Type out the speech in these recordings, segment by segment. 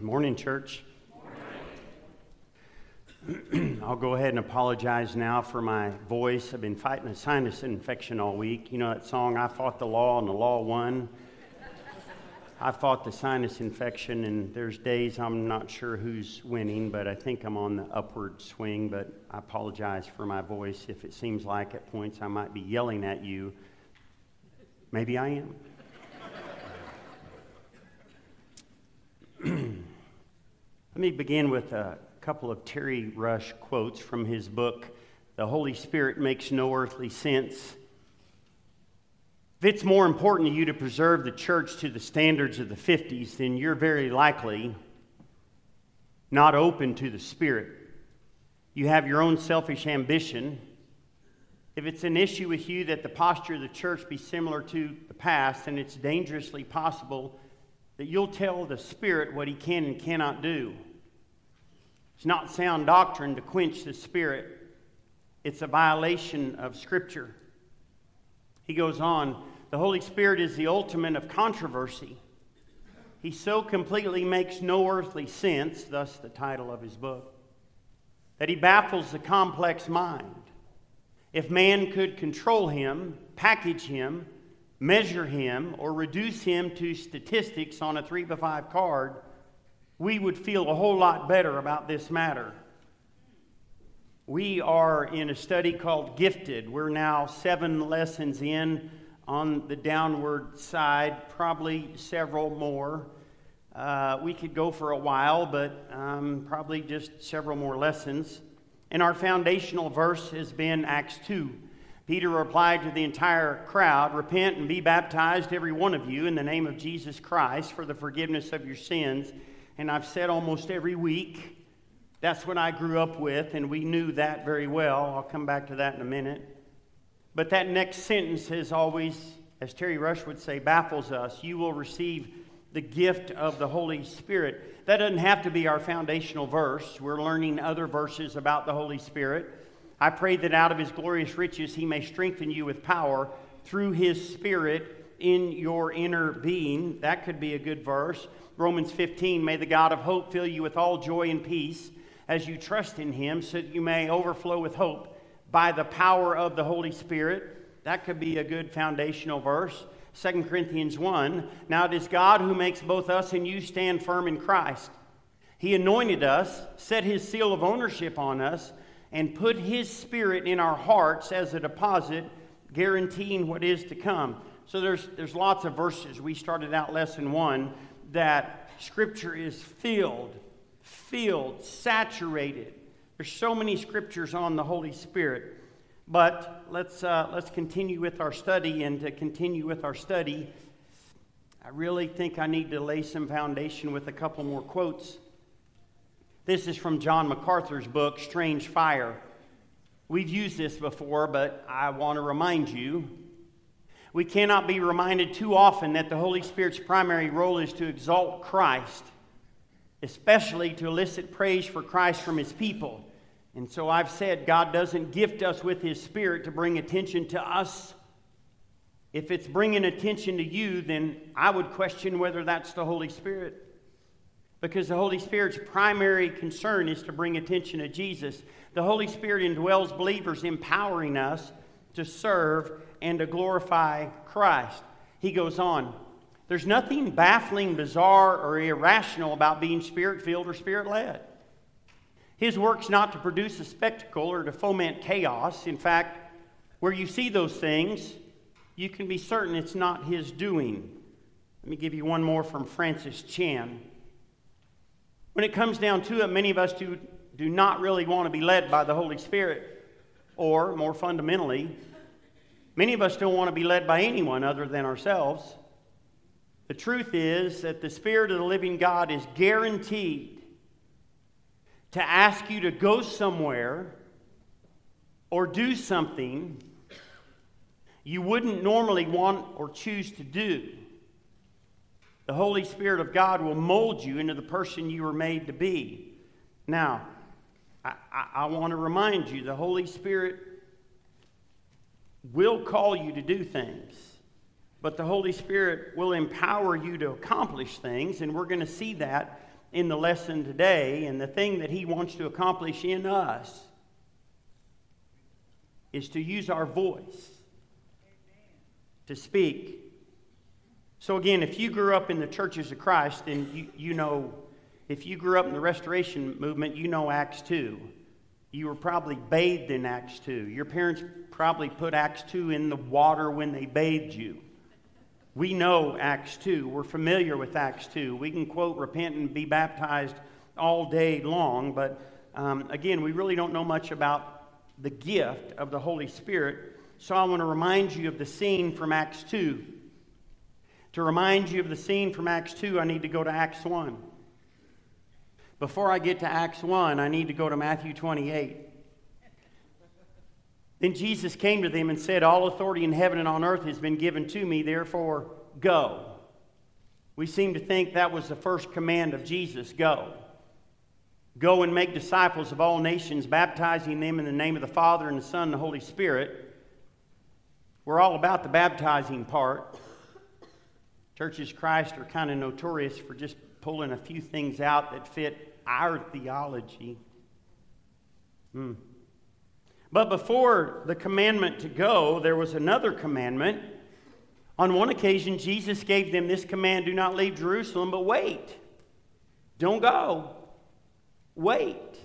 Morning, church. I'll go ahead and apologize now for my voice. I've been fighting a sinus infection all week. You know that song, I Fought the Law and the Law Won? I fought the sinus infection, and there's days I'm not sure who's winning, but I think I'm on the upward swing. But I apologize for my voice. If it seems like at points I might be yelling at you, maybe I am. Let me begin with a couple of Terry Rush quotes from his book, The Holy Spirit Makes No Earthly Sense. If it's more important to you to preserve the church to the standards of the 50s, then you're very likely not open to the Spirit. You have your own selfish ambition. If it's an issue with you that the posture of the church be similar to the past, then it's dangerously possible that you'll tell the Spirit what he can and cannot do. It's not sound doctrine to quench the Spirit, it's a violation of Scripture. He goes on, the Holy Spirit is the ultimate of controversy. He so completely makes no earthly sense, thus the title of his book, that he baffles the complex mind. If man could control him, package him, measure him, or reduce him to statistics on a three by five card, we would feel a whole lot better about this matter. We are in a study called Gifted. We're now seven lessons in on the downward side, probably several more. Uh, we could go for a while, but um, probably just several more lessons. And our foundational verse has been Acts 2. Peter replied to the entire crowd Repent and be baptized, every one of you, in the name of Jesus Christ for the forgiveness of your sins. And I've said almost every week that's what I grew up with, and we knew that very well. I'll come back to that in a minute. But that next sentence is always, as Terry Rush would say, baffles us. You will receive the gift of the Holy Spirit. That doesn't have to be our foundational verse. We're learning other verses about the Holy Spirit. I pray that out of his glorious riches he may strengthen you with power through his Spirit in your inner being. That could be a good verse. Romans 15, may the God of hope fill you with all joy and peace as you trust in him, so that you may overflow with hope by the power of the Holy Spirit. That could be a good foundational verse. 2 Corinthians 1 Now it is God who makes both us and you stand firm in Christ. He anointed us, set his seal of ownership on us, and put his spirit in our hearts as a deposit, guaranteeing what is to come. So there's, there's lots of verses. We started out lesson one that scripture is filled filled, saturated. There's so many scriptures on the Holy Spirit. But let's, uh, let's continue with our study. And to continue with our study, I really think I need to lay some foundation with a couple more quotes. This is from John MacArthur's book, Strange Fire. We've used this before, but I want to remind you. We cannot be reminded too often that the Holy Spirit's primary role is to exalt Christ especially to elicit praise for Christ from his people. And so I've said God doesn't gift us with his spirit to bring attention to us. If it's bringing attention to you, then I would question whether that's the Holy Spirit. Because the Holy Spirit's primary concern is to bring attention to Jesus. The Holy Spirit indwells believers, empowering us to serve and to glorify Christ. He goes on, there's nothing baffling, bizarre, or irrational about being spirit filled or spirit led. His work's not to produce a spectacle or to foment chaos. In fact, where you see those things, you can be certain it's not his doing. Let me give you one more from Francis Chan. When it comes down to it, many of us do, do not really want to be led by the Holy Spirit. Or, more fundamentally, many of us don't want to be led by anyone other than ourselves. The truth is that the Spirit of the living God is guaranteed to ask you to go somewhere or do something you wouldn't normally want or choose to do. The Holy Spirit of God will mold you into the person you were made to be. Now, I, I, I want to remind you the Holy Spirit will call you to do things but the Holy Spirit will empower you to accomplish things, and we're going to see that in the lesson today, and the thing that He wants to accomplish in us is to use our voice to speak. So, again, if you grew up in the churches of Christ, then you, you know, if you grew up in the restoration movement, you know Acts 2. You were probably bathed in Acts 2. Your parents probably put Acts 2 in the water when they bathed you. We know Acts 2. We're familiar with Acts 2. We can quote, repent, and be baptized all day long, but um, again, we really don't know much about the gift of the Holy Spirit. So I want to remind you of the scene from Acts 2. To remind you of the scene from Acts 2, I need to go to Acts 1. Before I get to Acts 1, I need to go to Matthew 28. Then Jesus came to them and said, All authority in heaven and on earth has been given to me, therefore go. We seem to think that was the first command of Jesus go. Go and make disciples of all nations, baptizing them in the name of the Father and the Son and the Holy Spirit. We're all about the baptizing part. Churches Christ are kind of notorious for just pulling a few things out that fit our theology. Hmm. But before the commandment to go, there was another commandment. On one occasion, Jesus gave them this command do not leave Jerusalem, but wait. Don't go. Wait.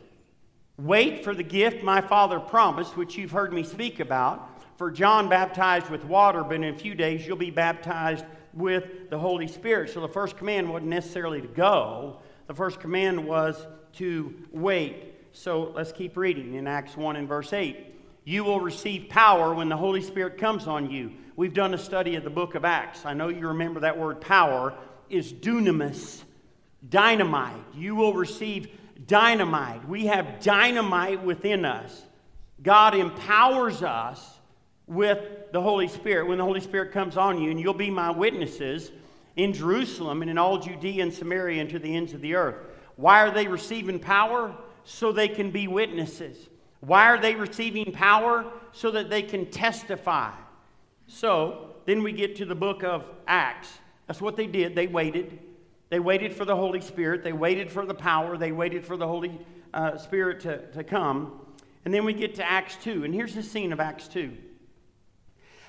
Wait for the gift my Father promised, which you've heard me speak about. For John baptized with water, but in a few days you'll be baptized with the Holy Spirit. So the first command wasn't necessarily to go, the first command was to wait. So let's keep reading in Acts 1 and verse 8. You will receive power when the Holy Spirit comes on you. We've done a study of the book of Acts. I know you remember that word power is dunamis, dynamite. You will receive dynamite. We have dynamite within us. God empowers us with the Holy Spirit when the Holy Spirit comes on you, and you'll be my witnesses in Jerusalem and in all Judea and Samaria and to the ends of the earth. Why are they receiving power? So they can be witnesses. Why are they receiving power? So that they can testify. So then we get to the book of Acts. That's what they did. They waited. They waited for the Holy Spirit. They waited for the power. They waited for the Holy uh, Spirit to, to come. And then we get to Acts 2. And here's the scene of Acts 2.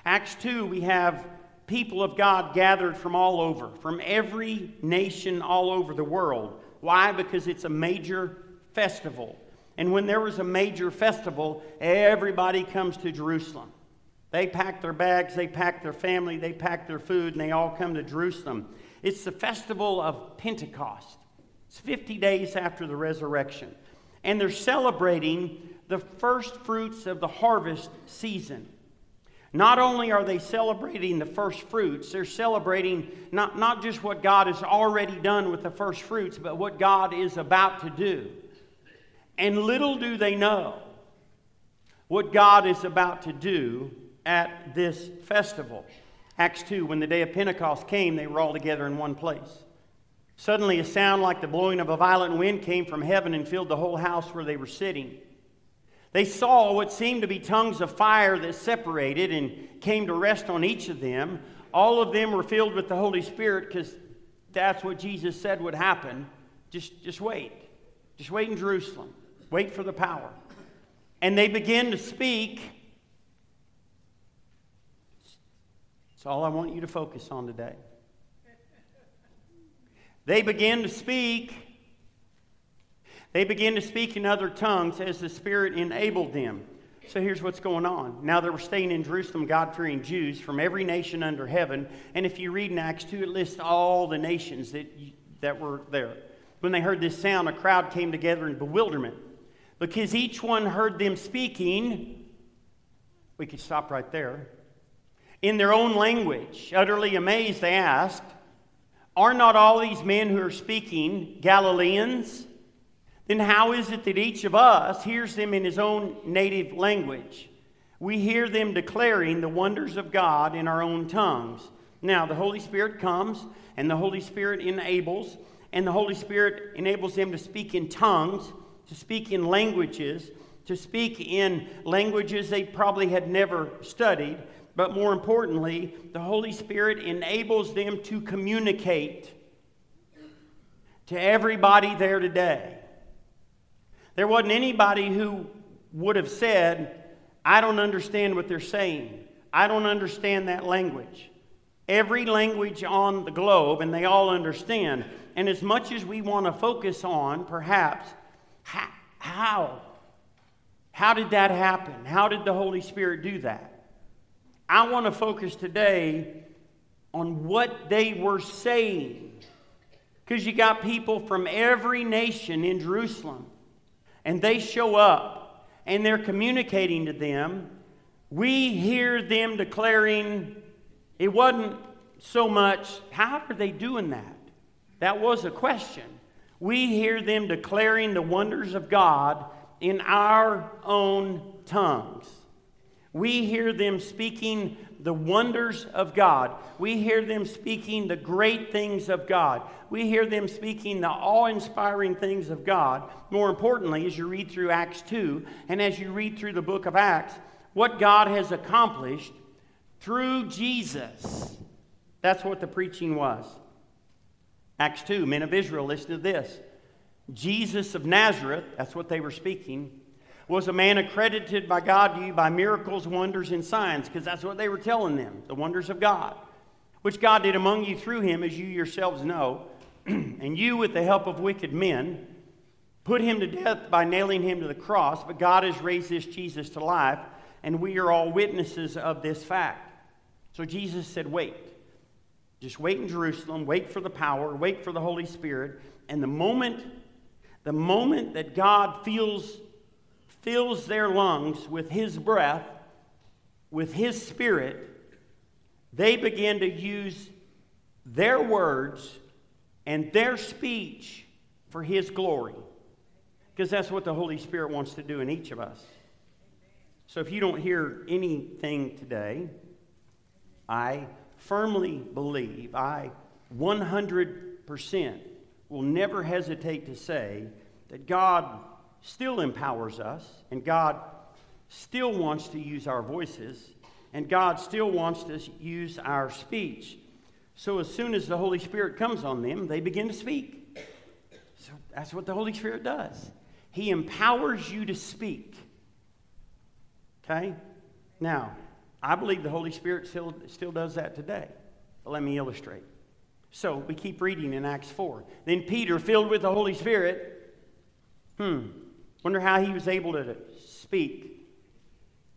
Acts 2, we have people of God gathered from all over, from every nation all over the world. Why? Because it's a major festival. And when there was a major festival, everybody comes to Jerusalem. They pack their bags, they pack their family, they pack their food, and they all come to Jerusalem. It's the festival of Pentecost. It's 50 days after the resurrection. And they're celebrating the first fruits of the harvest season. Not only are they celebrating the first fruits, they're celebrating not, not just what God has already done with the first fruits, but what God is about to do. And little do they know what God is about to do at this festival. Acts 2, when the day of Pentecost came, they were all together in one place. Suddenly, a sound like the blowing of a violent wind came from heaven and filled the whole house where they were sitting. They saw what seemed to be tongues of fire that separated and came to rest on each of them. All of them were filled with the Holy Spirit because that's what Jesus said would happen. Just, just wait. Just wait in Jerusalem. Wait for the power. And they began to speak. That's all I want you to focus on today. They began to speak they began to speak in other tongues as the Spirit enabled them. So here's what's going on. Now they were staying in Jerusalem, God fearing Jews from every nation under heaven. And if you read in Acts 2, it lists all the nations that, that were there. When they heard this sound, a crowd came together in bewilderment because each one heard them speaking. We could stop right there. In their own language. Utterly amazed, they asked, Are not all these men who are speaking Galileans? Then how is it that each of us hears them in his own native language? We hear them declaring the wonders of God in our own tongues. Now, the Holy Spirit comes, and the Holy Spirit enables, and the Holy Spirit enables them to speak in tongues, to speak in languages, to speak in languages they probably had never studied. But more importantly, the Holy Spirit enables them to communicate to everybody there today. There wasn't anybody who would have said, I don't understand what they're saying. I don't understand that language. Every language on the globe, and they all understand. And as much as we want to focus on, perhaps, how? How did that happen? How did the Holy Spirit do that? I want to focus today on what they were saying. Because you got people from every nation in Jerusalem, and they show up and they're communicating to them. We hear them declaring, it wasn't so much, how are they doing that? That was a question. We hear them declaring the wonders of God in our own tongues. We hear them speaking the wonders of God. We hear them speaking the great things of God. We hear them speaking the awe inspiring things of God. More importantly, as you read through Acts 2 and as you read through the book of Acts, what God has accomplished through Jesus. That's what the preaching was. Acts 2, men of Israel, listen to this. Jesus of Nazareth, that's what they were speaking, was a man accredited by God to you by miracles, wonders, and signs, because that's what they were telling them the wonders of God, which God did among you through him, as you yourselves know. and you, with the help of wicked men, put him to death by nailing him to the cross, but God has raised this Jesus to life, and we are all witnesses of this fact. So Jesus said, Wait. Just wait in Jerusalem, wait for the power, wait for the Holy Spirit, and the moment the moment that God feels fills their lungs with His breath, with His Spirit, they begin to use their words and their speech for His glory. Because that's what the Holy Spirit wants to do in each of us. So if you don't hear anything today, I firmly believe, I 100% will never hesitate to say that God still empowers us, and God still wants to use our voices, and God still wants to use our speech. So as soon as the Holy Spirit comes on them, they begin to speak. So that's what the Holy Spirit does. He empowers you to speak. Okay? Now, I believe the Holy Spirit still, still does that today. But let me illustrate. So we keep reading in Acts 4. Then Peter, filled with the Holy Spirit, hmm, wonder how he was able to speak.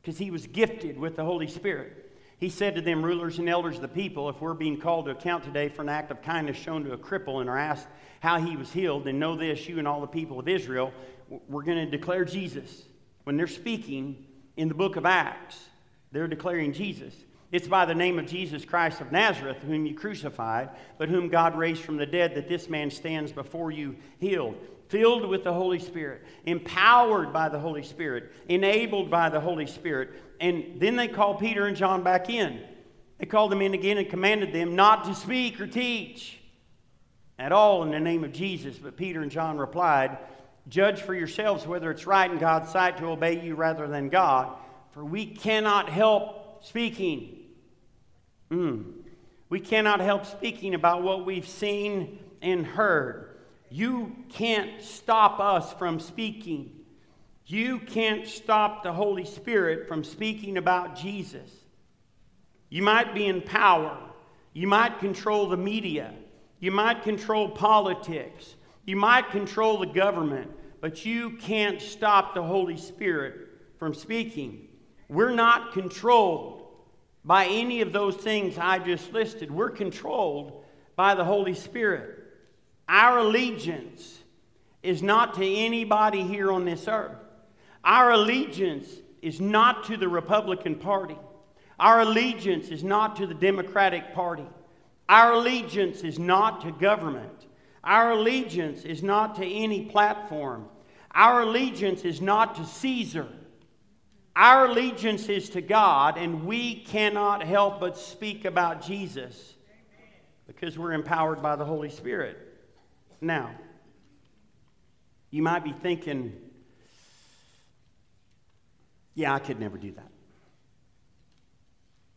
Because he was gifted with the Holy Spirit. He said to them, rulers and elders of the people, if we're being called to account today for an act of kindness shown to a cripple and are asked how he was healed, then know this, you and all the people of Israel, we're going to declare Jesus. When they're speaking in the book of Acts, they're declaring Jesus. It's by the name of Jesus Christ of Nazareth, whom you crucified, but whom God raised from the dead, that this man stands before you healed, filled with the Holy Spirit, empowered by the Holy Spirit, enabled by the Holy Spirit. And then they called Peter and John back in. They called them in again and commanded them not to speak or teach at all in the name of Jesus. But Peter and John replied, Judge for yourselves whether it's right in God's sight to obey you rather than God, for we cannot help speaking. Mm. We cannot help speaking about what we've seen and heard. You can't stop us from speaking. You can't stop the Holy Spirit from speaking about Jesus. You might be in power. You might control the media. You might control politics. You might control the government. But you can't stop the Holy Spirit from speaking. We're not controlled by any of those things I just listed. We're controlled by the Holy Spirit. Our allegiance is not to anybody here on this earth. Our allegiance is not to the Republican Party. Our allegiance is not to the Democratic Party. Our allegiance is not to government. Our allegiance is not to any platform. Our allegiance is not to Caesar. Our allegiance is to God, and we cannot help but speak about Jesus because we're empowered by the Holy Spirit. Now, you might be thinking, yeah, I could never do that.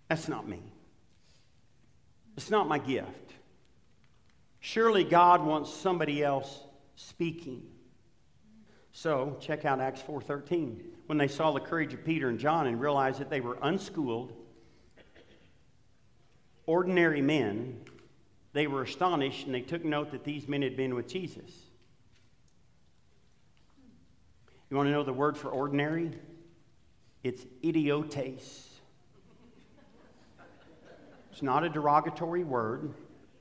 That's not me. It's not my gift. Surely God wants somebody else speaking. So, check out Acts 4:13. When they saw the courage of Peter and John and realized that they were unschooled, ordinary men, they were astonished and they took note that these men had been with Jesus. You want to know the word for ordinary? It's idiotes. It's not a derogatory word,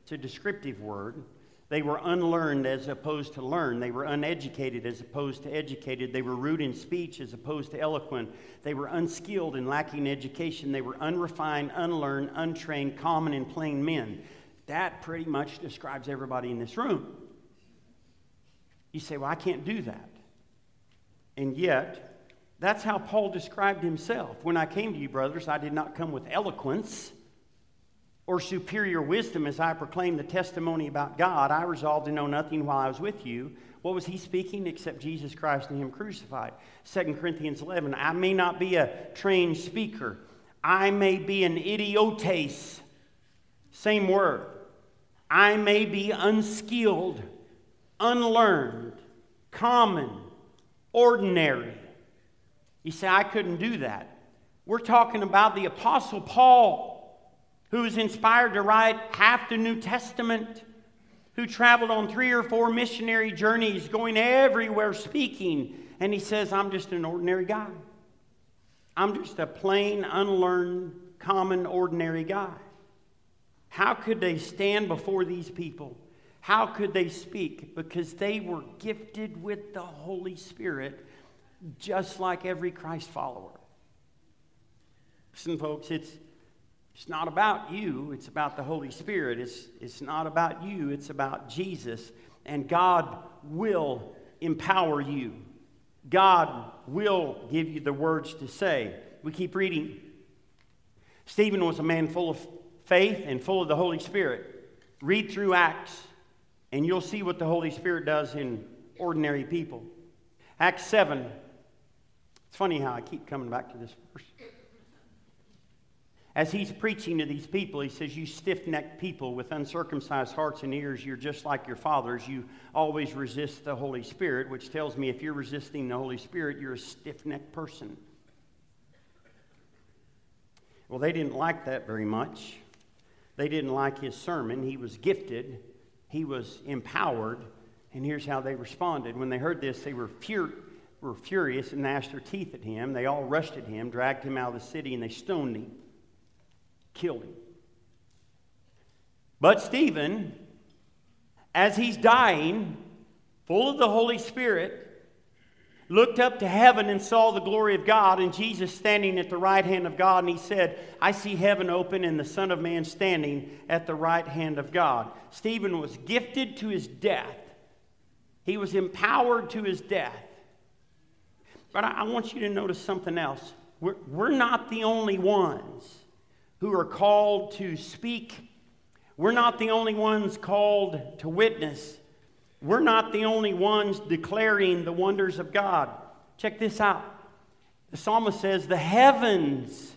it's a descriptive word. They were unlearned as opposed to learned. They were uneducated as opposed to educated. They were rude in speech as opposed to eloquent. They were unskilled and lacking education. They were unrefined, unlearned, untrained, common, and plain men. That pretty much describes everybody in this room. You say, Well, I can't do that. And yet, that's how Paul described himself. When I came to you, brothers, I did not come with eloquence or superior wisdom as I proclaimed the testimony about God. I resolved to know nothing while I was with you. What was he speaking except Jesus Christ and him crucified? 2 Corinthians 11. I may not be a trained speaker. I may be an idiotes. Same word. I may be unskilled, unlearned, common, ordinary. You say, I couldn't do that. We're talking about the Apostle Paul who was inspired to write half the New Testament, who traveled on three or four missionary journeys, going everywhere speaking. And he says, I'm just an ordinary guy. I'm just a plain, unlearned, common, ordinary guy. How could they stand before these people? How could they speak? Because they were gifted with the Holy Spirit, just like every Christ follower. Listen, folks, it's, it's not about you, it's about the Holy Spirit. It's, it's not about you, it's about Jesus. And God will empower you. God will give you the words to say. We keep reading. Stephen was a man full of faith and full of the Holy Spirit. Read through Acts, and you'll see what the Holy Spirit does in ordinary people. Acts 7. It's funny how I keep coming back to this verse as he's preaching to these people, he says, You stiff necked people with uncircumcised hearts and ears, you're just like your fathers. You always resist the Holy Spirit, which tells me if you're resisting the Holy Spirit, you're a stiff necked person. Well, they didn't like that very much. They didn't like his sermon. He was gifted, he was empowered, and here's how they responded. When they heard this, they were, fur- were furious and gnashed their teeth at him. They all rushed at him, dragged him out of the city, and they stoned him killed him. But Stephen, as he's dying, full of the Holy Spirit, looked up to heaven and saw the glory of God and Jesus standing at the right hand of God. And he said, I see heaven open and the Son of Man standing at the right hand of God. Stephen was gifted to his death, he was empowered to his death. But I, want you to notice something else. We're, we're not the only ones who are called to speak. We're not the only ones called to witness. We're not the only ones declaring the wonders of God. Check this out. The psalmist says, The heavens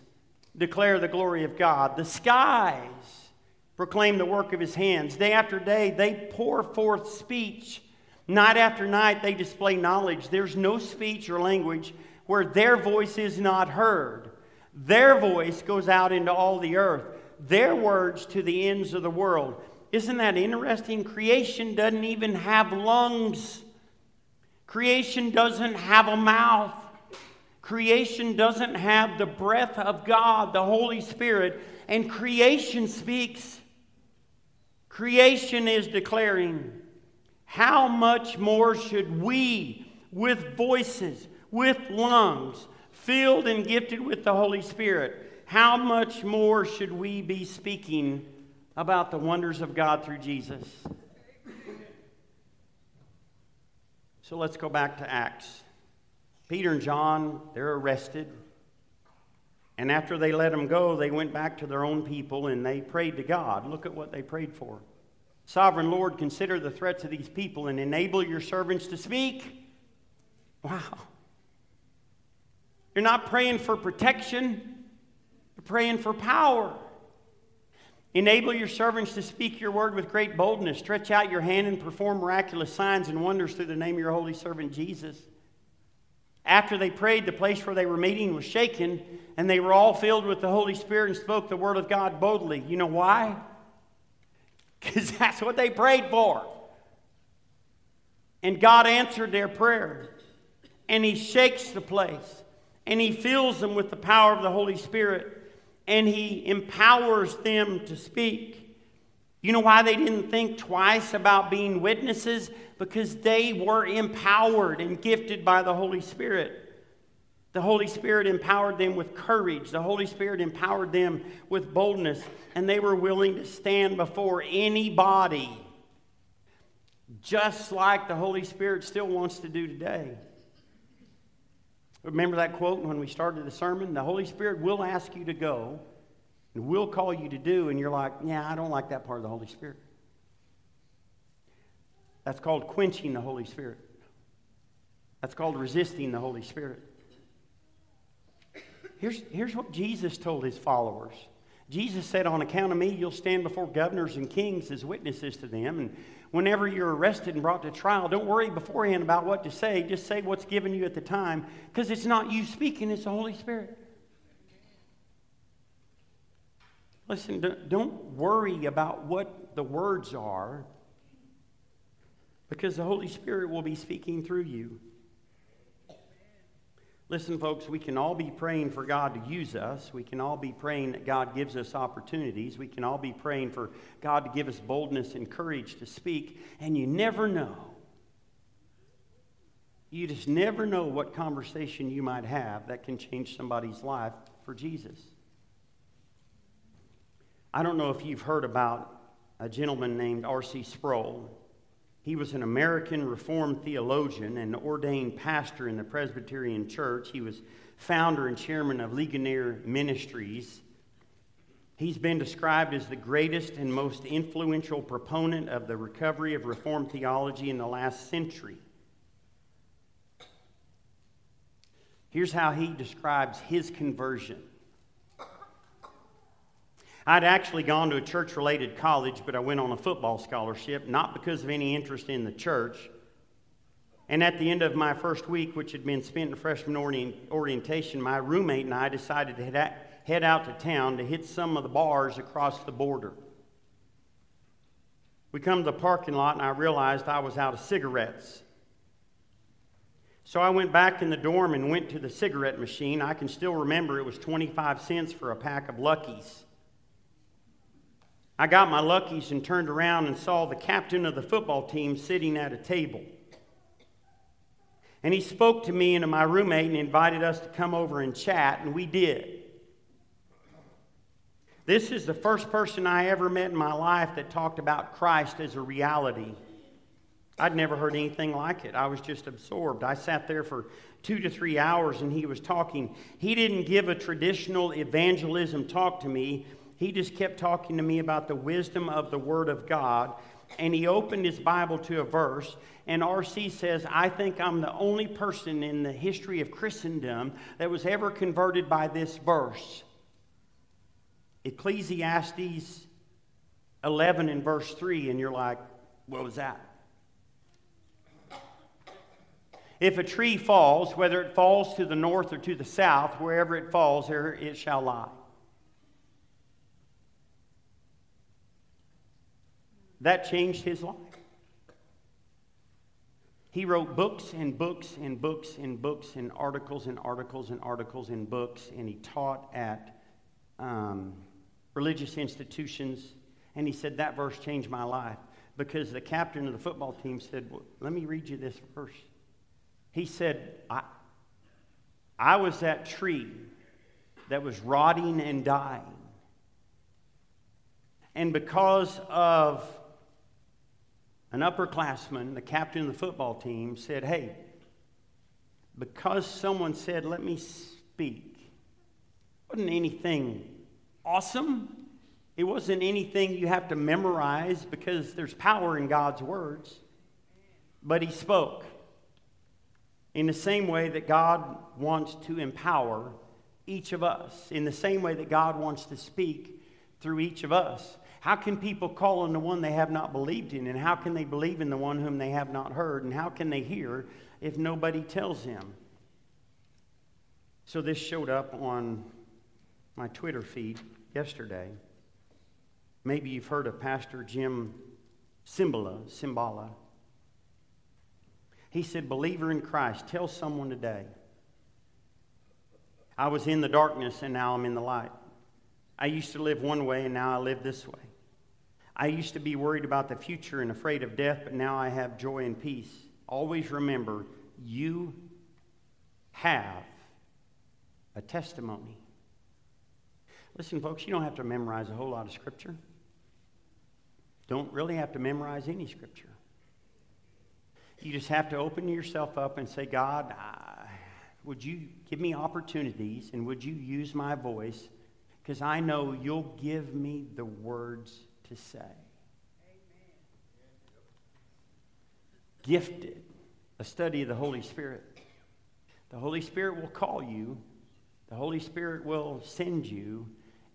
declare the glory of God, the skies proclaim the work of his hands. Day after day, they pour forth speech. Night after night, they display knowledge. There's no speech or language where their voice is not heard. Their voice goes out into all the earth, their words to the ends of the world. Isn't that interesting? Creation doesn't even have lungs, creation doesn't have a mouth. Creation doesn't have the breath of God, the Holy Spirit, and creation speaks. Creation is declaring, How much more should we, with voices, with lungs, filled and gifted with the Holy Spirit, how much more should we be speaking about the wonders of God through Jesus? So let's go back to Acts. Peter and John, they're arrested. And after they let them go, they went back to their own people and they prayed to God. Look at what they prayed for. Sovereign Lord, consider the threats of these people and enable your servants to speak. Wow. You're not praying for protection, you're praying for power. Enable your servants to speak your word with great boldness. Stretch out your hand and perform miraculous signs and wonders through the name of your holy servant Jesus. After they prayed, the place where they were meeting was shaken, and they were all filled with the Holy Spirit and spoke the word of God boldly. You know why? Because that's what they prayed for. And God answered their prayer. And He shakes the place, and He fills them with the power of the Holy Spirit and he empowers them to speak. You know why they didn't think twice about being witnesses? Because they were empowered and gifted by the Holy Spirit. The Holy Spirit empowered them with courage. The Holy Spirit empowered them with boldness. And they were willing to stand before anybody, just like the Holy Spirit still wants to do today. Remember that quote when we started the sermon? The Holy Spirit will ask you to go and will call you to do, and you're like, yeah, I don't like that part of the Holy Spirit. That's called quenching the Holy Spirit. That's called resisting the Holy Spirit. Here's, here's what Jesus told his followers Jesus said, On account of me, you'll stand before governors and kings as witnesses to them. And whenever you're arrested and brought to trial, don't worry beforehand about what to say. Just say what's given you at the time, because it's not you speaking, it's the Holy Spirit. Listen, don't worry about what the words are, because the Holy Spirit will be speaking through you. Listen, folks, we can all be praying for God to use us. We can all be praying that God gives us opportunities. We can all be praying for God to give us boldness and courage to speak. And you never know. You just never know what conversation you might have that can change somebody's life for Jesus. I don't know if you've heard about a gentleman named R.C. Sproul. He was an American Reformed theologian and ordained pastor in the Presbyterian Church. He was founder and chairman of Ligonier Ministries. He's been described as the greatest and most influential proponent of the recovery of Reformed theology in the last century. Here's how he describes his conversion. I'd actually gone to a church related college, but I went on a football scholarship, not because of any interest in the church. And at the end of my first week, which had been spent in freshman orientation, my roommate and I decided to head out to town to hit some of the bars across the border. We come to the parking lot, and I realized I was out of cigarettes. So I went back in the dorm and went to the cigarette machine. I can still remember it was 25 cents for a pack of Luckies. I got my luckies and turned around and saw the captain of the football team sitting at a table. And he spoke to me and to my roommate and invited us to come over and chat, and we did. This is the first person I ever met in my life that talked about Christ as a reality. I'd never heard anything like it. I was just absorbed. I sat there for two to three hours and he was talking. He didn't give a traditional evangelism talk to me. He just kept talking to me about the wisdom of the Word of God. And he opened his Bible to a verse. And R.C. says, I think I'm the only person in the history of Christendom that was ever converted by this verse. Ecclesiastes 11 and verse 3. And you're like, what was that? If a tree falls, whether it falls to the north or to the south, wherever it falls, there it shall lie. That changed his life. He wrote books and books and books and books and articles and articles and articles and books, and he taught at um, religious institutions. And he said, That verse changed my life because the captain of the football team said, well, Let me read you this verse. He said, I, I was that tree that was rotting and dying. And because of an upperclassman, the captain of the football team, said, Hey, because someone said, Let me speak, wasn't anything awesome. It wasn't anything you have to memorize because there's power in God's words. But he spoke in the same way that God wants to empower each of us, in the same way that God wants to speak through each of us. How can people call on the one they have not believed in? And how can they believe in the one whom they have not heard? And how can they hear if nobody tells them? So this showed up on my Twitter feed yesterday. Maybe you've heard of Pastor Jim Cymbala, Cymbala. He said, Believer in Christ, tell someone today. I was in the darkness and now I'm in the light. I used to live one way and now I live this way. I used to be worried about the future and afraid of death, but now I have joy and peace. Always remember, you have a testimony. Listen, folks, you don't have to memorize a whole lot of scripture. Don't really have to memorize any scripture. You just have to open yourself up and say, God, would you give me opportunities and would you use my voice? Because I know you'll give me the words to say. Amen. Gifted, a study of the Holy Spirit. The Holy Spirit will call you, the Holy Spirit will send you,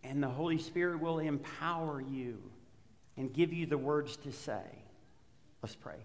and the Holy Spirit will empower you and give you the words to say. Let's pray.